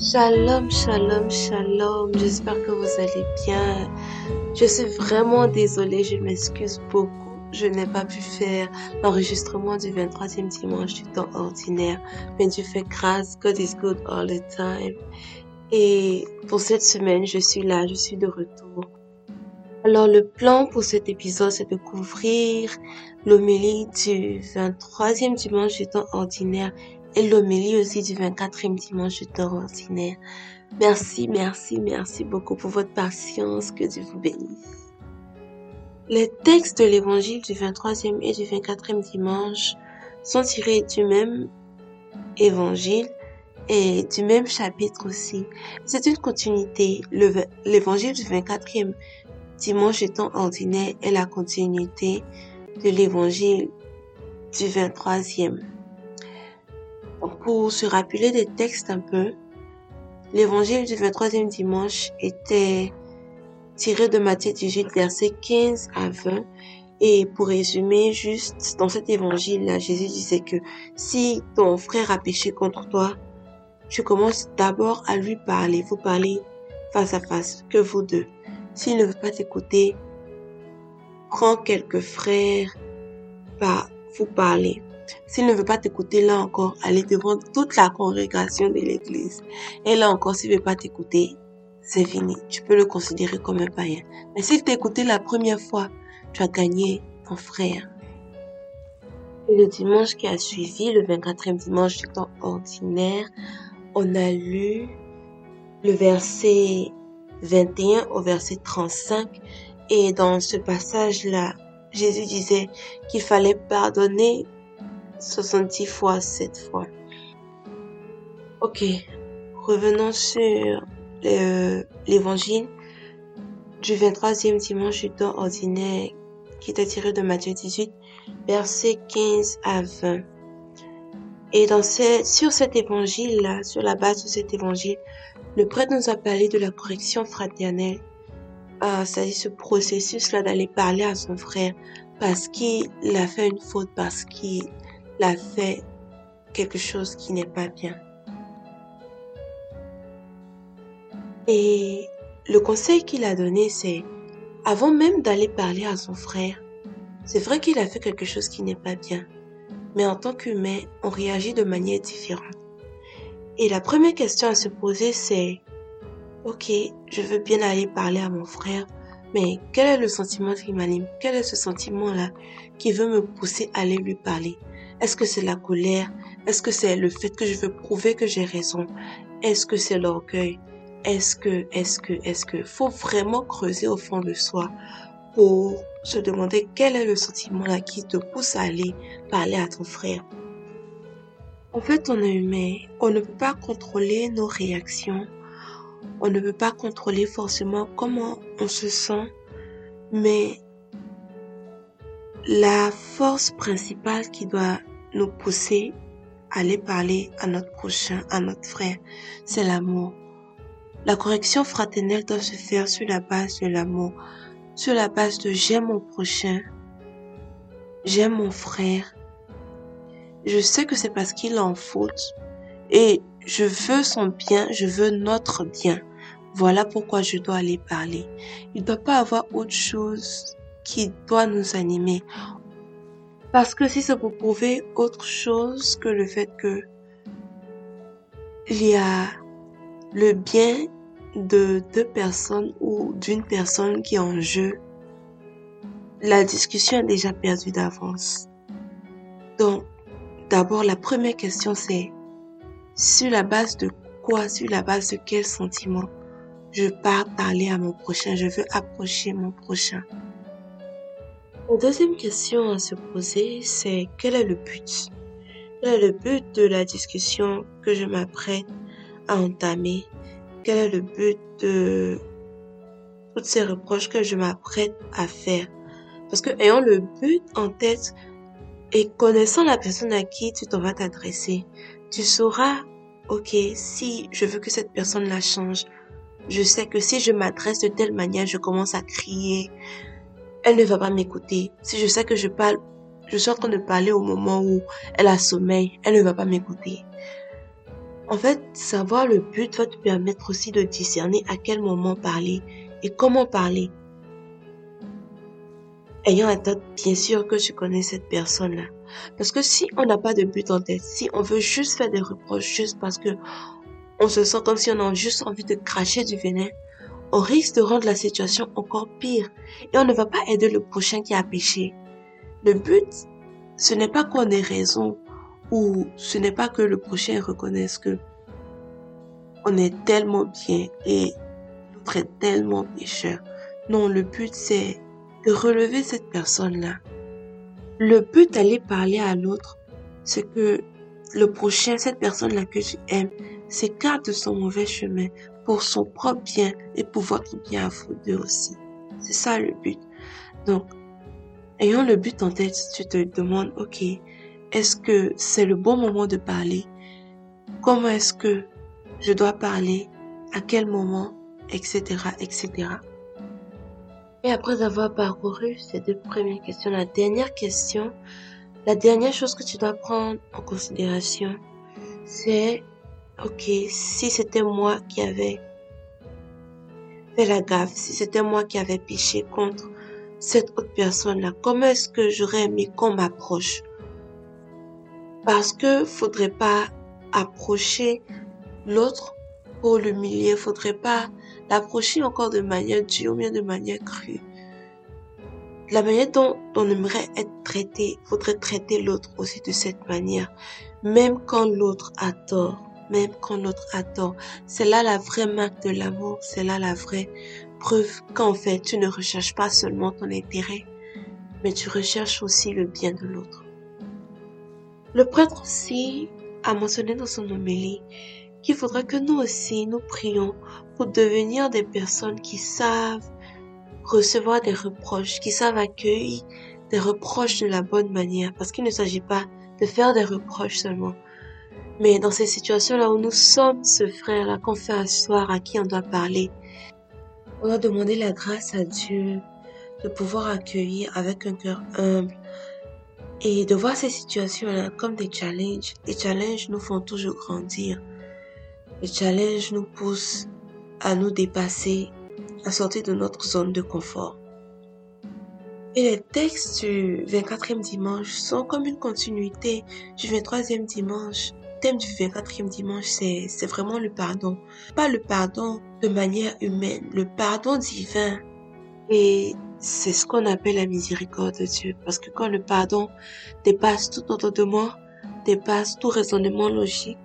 Shalom, shalom, shalom. J'espère que vous allez bien. Je suis vraiment désolée, je m'excuse beaucoup. Je n'ai pas pu faire l'enregistrement du 23e dimanche du temps ordinaire, mais Dieu fait grâce. God is good all the time. Et pour cette semaine, je suis là, je suis de retour. Alors le plan pour cet épisode, c'est de couvrir l'homélie du 23e dimanche du temps ordinaire et l'homélie aussi du 24e dimanche du temps ordinaire. Merci, merci, merci beaucoup pour votre patience. Que Dieu vous bénisse. Les textes de l'évangile du 23e et du 24e dimanche sont tirés du même évangile et du même chapitre aussi. C'est une continuité. L'évangile du 24e dimanche temps ordinaire est la continuité de l'évangile du 23e. Pour se rappeler des textes un peu, l'évangile du 23e dimanche était tiré de Matthieu 18, versets 15 à 20. Et pour résumer, juste dans cet évangile-là, Jésus disait que si ton frère a péché contre toi, tu commences d'abord à lui parler. Vous parlez face à face, que vous deux. S'il ne veut pas t'écouter, prends quelques frères, va vous parler. S'il ne veut pas t'écouter, là encore, allez devant toute la congrégation de l'église. Et là encore, s'il ne veut pas t'écouter, c'est fini. Tu peux le considérer comme un païen. Mais s'il t'a la première fois, tu as gagné ton frère. Et le dimanche qui a suivi, le 24e dimanche du temps ordinaire, on a lu le verset 21 au verset 35. Et dans ce passage-là, Jésus disait qu'il fallait pardonner 70 fois, 7 fois. Ok, revenons sur l'évangile du 23e dimanche du temps ordinaire qui est tiré de Matthieu 18, versets 15 à 20. Et dans sur cet évangile-là, sur la base de cet évangile, le prêtre nous a parlé de la correction fraternelle, euh, c'est-à-dire ce processus-là d'aller parler à son frère parce qu'il a fait une faute, parce qu'il a fait quelque chose qui n'est pas bien. Et le conseil qu'il a donné, c'est, avant même d'aller parler à son frère, c'est vrai qu'il a fait quelque chose qui n'est pas bien, mais en tant qu'humain, on réagit de manière différente. Et la première question à se poser, c'est, ok, je veux bien aller parler à mon frère, mais quel est le sentiment qui m'anime? Quel est ce sentiment-là qui veut me pousser à aller lui parler? Est-ce que c'est la colère? Est-ce que c'est le fait que je veux prouver que j'ai raison? Est-ce que c'est l'orgueil? Est-ce que, est-ce que, est-ce que? Faut vraiment creuser au fond de soi pour se demander quel est le sentiment là qui te pousse à aller parler à ton frère. En fait, on est humain. On ne peut pas contrôler nos réactions. On ne peut pas contrôler forcément comment on se sent. Mais la force principale qui doit nous pousser à aller parler à notre prochain, à notre frère, c'est l'amour. La correction fraternelle doit se faire sur la base de l'amour, sur la base de j'aime mon prochain, j'aime mon frère. Je sais que c'est parce qu'il en faute et je veux son bien, je veux notre bien. Voilà pourquoi je dois aller parler. Il ne doit pas avoir autre chose qui doit nous animer. Parce que si c'est pour prouver autre chose que le fait que il y a le bien de deux personnes ou d'une personne qui est en jeu, la discussion est déjà perdue d'avance. Donc, d'abord, la première question c'est sur la base de quoi, sur la base de quel sentiment je pars parler à mon prochain, je veux approcher mon prochain? La deuxième question à se poser, c'est quel est le but? Quel est le but de la discussion que je m'apprête à entamer? Quel est le but de toutes ces reproches que je m'apprête à faire? Parce que ayant le but en tête et connaissant la personne à qui tu t'en vas t'adresser, tu sauras, ok, si je veux que cette personne la change, je sais que si je m'adresse de telle manière, je commence à crier, elle ne va pas m'écouter. Si je sais que je parle je suis en train de parler au moment où elle a sommeil, elle ne va pas m'écouter. En fait, savoir le but va te permettre aussi de discerner à quel moment parler et comment parler. Ayant tête, bien sûr, que tu connais cette personne-là. Parce que si on n'a pas de but en tête, si on veut juste faire des reproches juste parce que on se sent comme si on a juste envie de cracher du venin, on risque de rendre la situation encore pire et on ne va pas aider le prochain qui a péché. Le but, ce n'est pas qu'on ait raison ou ce n'est pas que le prochain reconnaisse que on est tellement bien et l'autre est tellement pécheur. Non, le but c'est relever cette personne-là. Le but d'aller parler à l'autre, c'est que le prochain, cette personne-là que tu aimes, s'écarte de son mauvais chemin pour son propre bien et pour votre bien à vous deux aussi. C'est ça le but. Donc, ayant le but en tête, tu te demandes, ok, est-ce que c'est le bon moment de parler? Comment est-ce que je dois parler? À quel moment? Etc., etc. Et après avoir parcouru ces deux premières questions, la dernière question, la dernière chose que tu dois prendre en considération, c'est, ok, si c'était moi qui avais fait la gaffe, si c'était moi qui avais péché contre cette autre personne-là, comment est-ce que j'aurais aimé qu'on m'approche? Parce que faudrait pas approcher l'autre pour l'humilier, faudrait pas l'approcher encore de manière dure, bien de manière crue. La manière dont on aimerait être traité, faudrait traiter l'autre aussi de cette manière, même quand l'autre a tort, même quand l'autre a tort. C'est là la vraie marque de l'amour, c'est là la vraie preuve qu'en fait tu ne recherches pas seulement ton intérêt, mais tu recherches aussi le bien de l'autre. Le prêtre aussi a mentionné dans son homélie qu'il faudra que nous aussi nous prions pour devenir des personnes qui savent recevoir des reproches, qui savent accueillir des reproches de la bonne manière, parce qu'il ne s'agit pas de faire des reproches seulement. Mais dans ces situations-là où nous sommes ce frère-là qu'on fait asseoir, à qui on doit parler, on doit demander la grâce à Dieu de pouvoir accueillir avec un cœur humble et de voir ces situations-là comme des challenges. Les challenges nous font toujours grandir. Les challenges nous poussent à nous dépasser, à sortir de notre zone de confort. Et les textes du 24e dimanche sont comme une continuité du 23e dimanche. Le thème du 24e dimanche, c'est, vraiment le pardon. Pas le pardon de manière humaine, le pardon divin. Et c'est ce qu'on appelle la miséricorde de Dieu. Parce que quand le pardon dépasse tout entendement, dépasse tout raisonnement logique,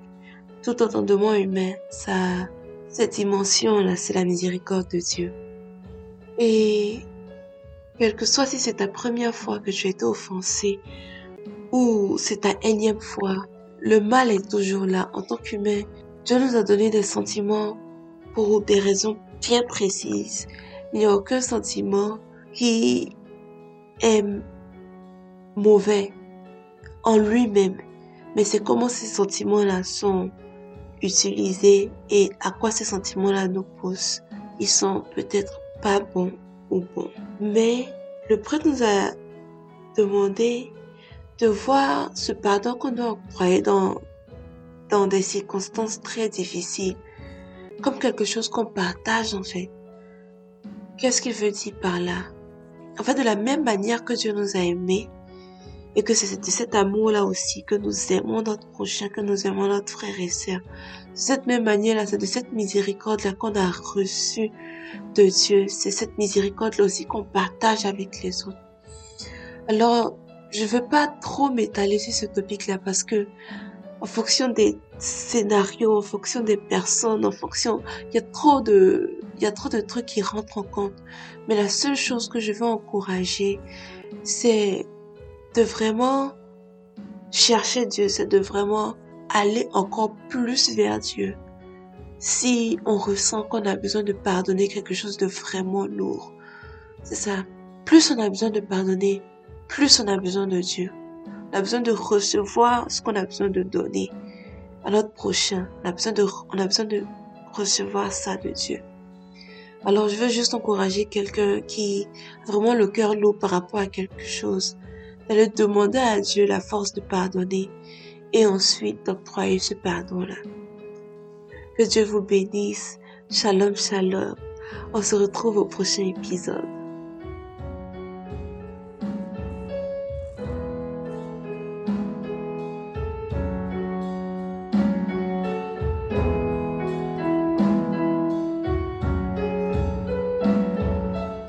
tout entendement humain, ça, cette dimension-là, c'est la miséricorde de Dieu. Et quel que soit si c'est ta première fois que tu as été offensé ou c'est ta énième fois, le mal est toujours là. En tant qu'humain, Dieu nous a donné des sentiments pour des raisons bien précises. Il n'y a aucun sentiment qui est mauvais en lui-même. Mais c'est comment ces sentiments-là sont utiliser et à quoi ces sentiments-là nous poussent. Ils sont peut-être pas bons ou bons. Mais le prêtre nous a demandé de voir ce pardon qu'on doit octroyer dans, dans des circonstances très difficiles comme quelque chose qu'on partage en fait. Qu'est-ce qu'il veut dire par là? En fait, de la même manière que Dieu nous a aimés, et que c'est de cet amour-là aussi que nous aimons notre prochain, que nous aimons notre frère et sœur. De cette même manière-là, c'est de cette miséricorde-là qu'on a reçu de Dieu. C'est cette miséricorde-là aussi qu'on partage avec les autres. Alors, je veux pas trop m'étaler sur ce topic-là parce que, en fonction des scénarios, en fonction des personnes, en fonction, il y a trop de, il y a trop de trucs qui rentrent en compte. Mais la seule chose que je veux encourager, c'est de vraiment chercher Dieu, c'est de vraiment aller encore plus vers Dieu. Si on ressent qu'on a besoin de pardonner quelque chose de vraiment lourd, c'est ça. Plus on a besoin de pardonner, plus on a besoin de Dieu. On a besoin de recevoir ce qu'on a besoin de donner à notre prochain. On a besoin de, on a besoin de recevoir ça de Dieu. Alors je veux juste encourager quelqu'un qui a vraiment le cœur lourd par rapport à quelque chose d'aller demander à Dieu la force de pardonner et ensuite d'octroyer ce pardon-là. Que Dieu vous bénisse. Shalom, shalom. On se retrouve au prochain épisode.